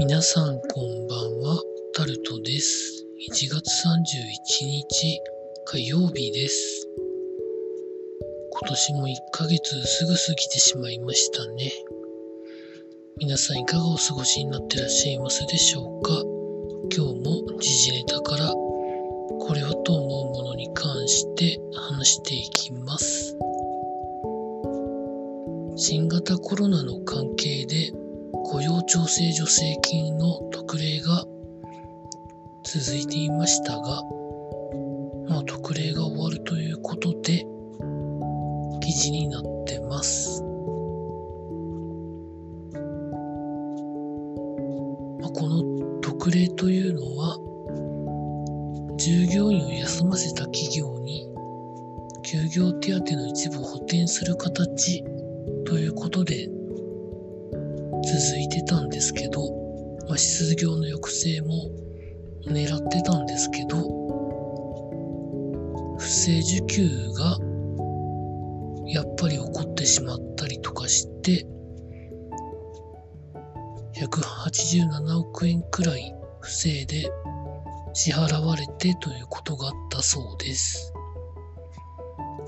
皆さんこんばんは、タルトです。1月31日火曜日です。今年も1ヶ月すぐ過ぎてしまいましたね。皆さんいかがお過ごしになってらっしゃいますでしょうか？今日も時事ネタからこれはと思うものに関して話していきます。新型コロナの関係で雇用調整助成金の特例が続いていましたが、まあ、特例が終わるということで記事になってます。まあ、この特例というのは従業員を休ませた企業に休業手当の一部を補填する形ということで続いてたんですけど、まあ、失業の抑制も狙ってたんですけど、不正受給がやっぱり起こってしまったりとかして、187億円くらい不正で支払われてということがあったそうです。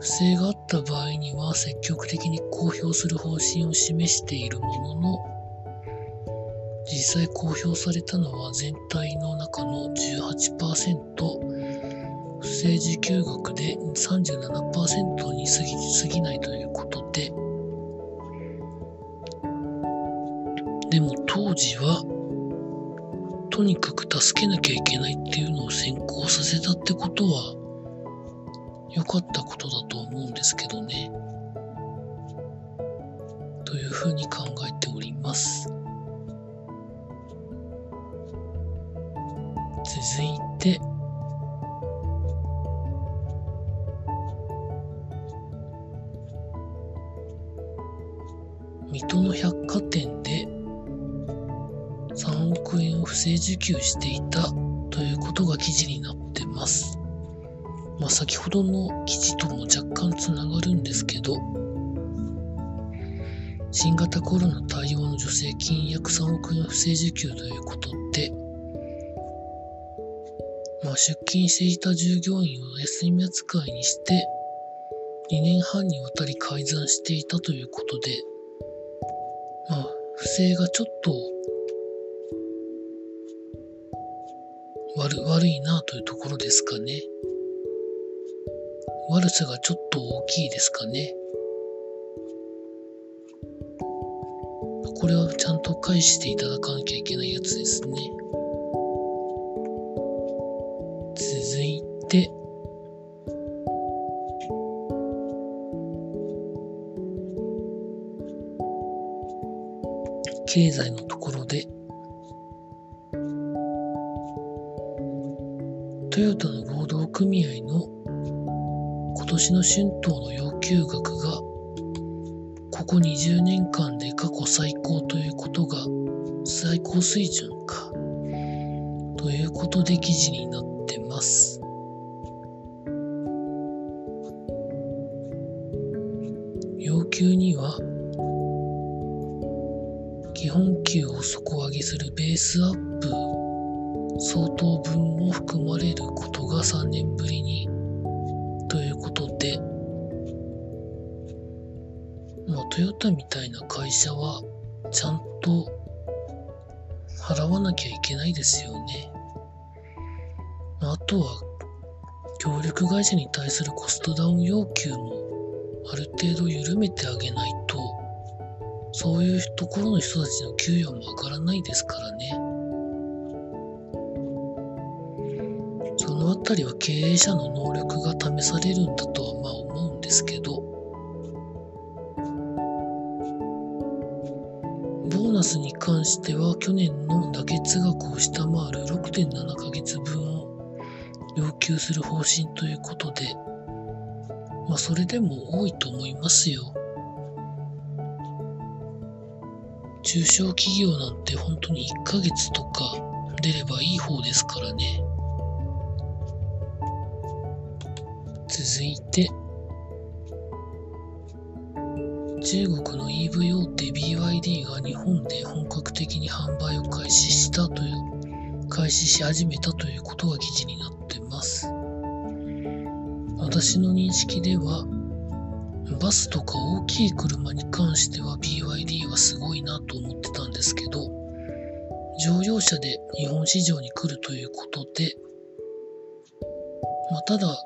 不正があった場合には積極的に公表する方針を示しているものの、実際公表されたのは全体の中の18%、不正受給額で37%に過ぎ過ぎないということで、でも当時は、とにかく助けなきゃいけないっていうのを先行させたってことは、良かったことだと思うんですけどね。というふうに考えております。続いて、水戸の百貨店で3億円を不正受給していたということが記事になってます。まあ、先ほどの記事とも若干つながるんですけど、新型コロナ対応の助成金約3億円を不正受給ということで、まあ、出勤していた従業員を休み扱いにして、2年半にわたり改ざんしていたということで、まあ、不正がちょっと悪悪いなというところですかね。悪さがちょっと大きいですかね。これはちゃんと返していただかなきゃいけないやつですね。て、経済のところで、トヨタの労働組合の今年の春闘の要求額がここ20年間で過去最高ということが最高水準か。ということで記事になってます。要求には基本給を底上げするベースアップ相当分も含まれることが3年ぶりにということで、まあ、トヨタみたいな会社はちゃんと払わなきゃいけないですよね。あとは、協力会社に対するコストダウン要求もある程度緩めてあげないと、そういうところの人たちの給与も上がらないですからね。そのあたりは経営者の能力が試されるんだとはまあ思うんですけど、ボーナスに関しては去年の妥結額を下回る6.7ヶ月分を要求する方針ということで、まあそれでも多いと思いますよ。中小企業なんて本当に1ヶ月とか出ればいい方ですからね。続いて、中国の EV 大手 BYD が日本で本格的に販売を開始したという、開始し始めたということが記事になってます。私の認識では、バスとか大きい車に関しては BYD はすごいなと思ってたんですけど、乗用車で日本市場に来るということで、まあ、ただ、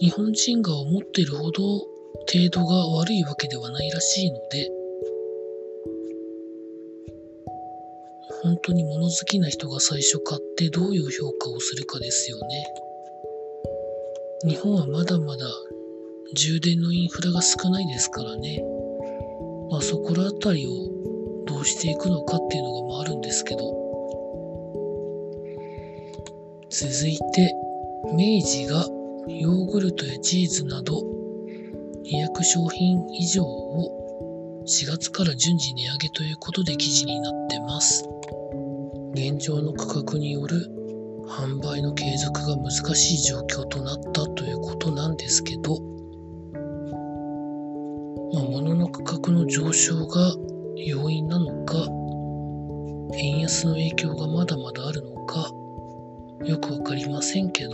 日本人が思っているほど程度が悪いわけではないらしいので、本当に物好きな人が最初買ってどういう評価をするかですよね。日本はまだまだ充電のインフラが少ないですからね。まあそこら辺りをどうしていくのかっていうのがあるんですけど。続いて、明治がヨーグルトやチーズなど200商品以上を4月から順次値上げということで記事になってます。現状の価格による販売の継続が難しい状況となったということなんですけど、まあ、物の価格の上昇が要因なのか、円安の影響がまだまだあるのか、よくわかりませんけど、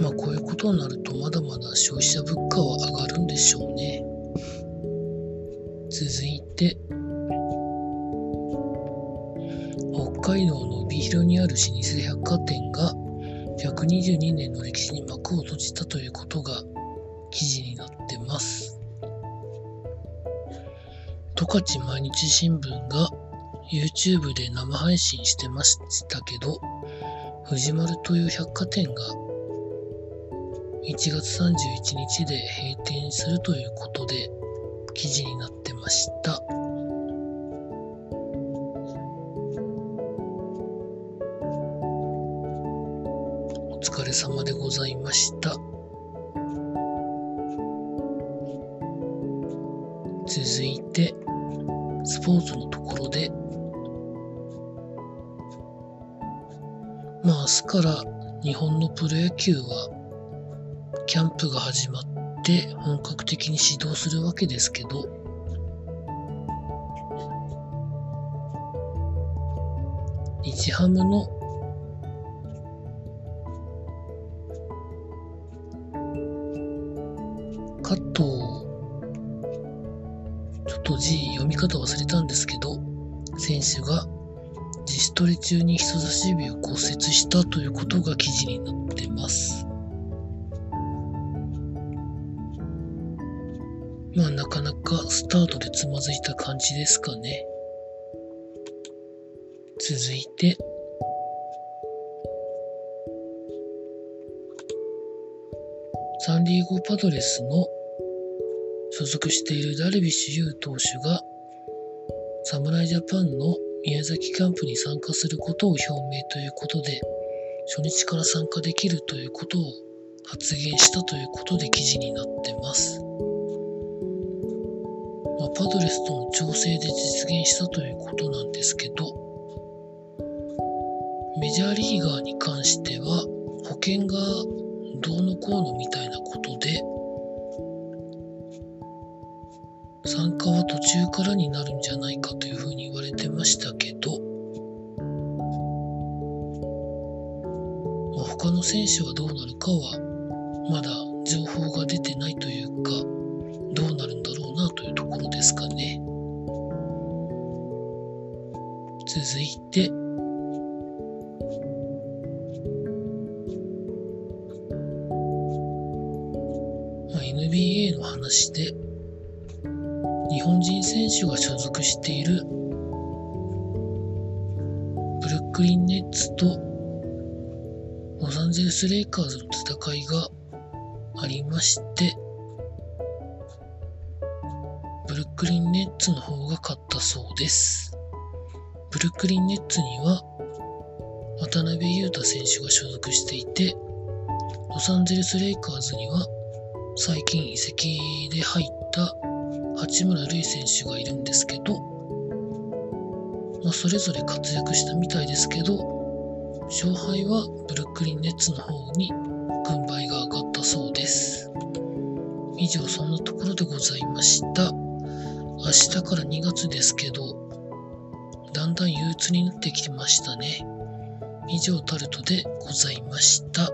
まあこういうことになるとまだまだ消費者物価は上がるんでしょうね。続いて、百貨店が122年の歴史に幕を閉じたということが記事になってます。十勝毎日新聞が YouTube で生配信してましたけど、藤丸という百貨店が1月31日で閉店するということで記事になってました。疲れ様でございました。続いて、スポーツのところで、まあ明日から日本のプロ野球はキャンプが始まって本格的に始動するわけですけど、日ハムの加藤と字読み方忘れたんですけど、選手が自主トレ中に人差し指を骨折したということが記事になってます。まあなかなかスタートでつまずいた感じですかね。続いて、サンディエゴパドレスの所属しているダルビッシュ有投手が侍ジャパンの宮崎キャンプに参加することを表明ということで初日から参加できるということを発言したということで記事になってます。まあ、パドレスとの調整で実現したということなんですけどメジャーリーガーに関しては保険がどうのこうのみたいなことで参加は途中からになるんじゃないかというふうに言われてましたけど、まあ、他の選手はどうなるかはまだ情報が出てないというかどうなるんだろうなというところですかね。続いてまあ、NBA の話で本人選手が所属しているブルックリン・ネッツとロサンゼルス・レイカーズの戦いがありましてブルックリン・ネッツの方が勝ったそうです。ブルックリン・ネッツには渡辺裕太選手が所属していてロサンゼルス・レイカーズには最近移籍で入った八村塁選手がいるんですけど、まあ、それぞれ活躍したみたいですけど、勝敗はブルックリン・ネッツの方に軍配が上がったそうです。以上、そんなところでございました。明日から2月ですけど、だんだん憂鬱になってきましたね。以上タルトでございました。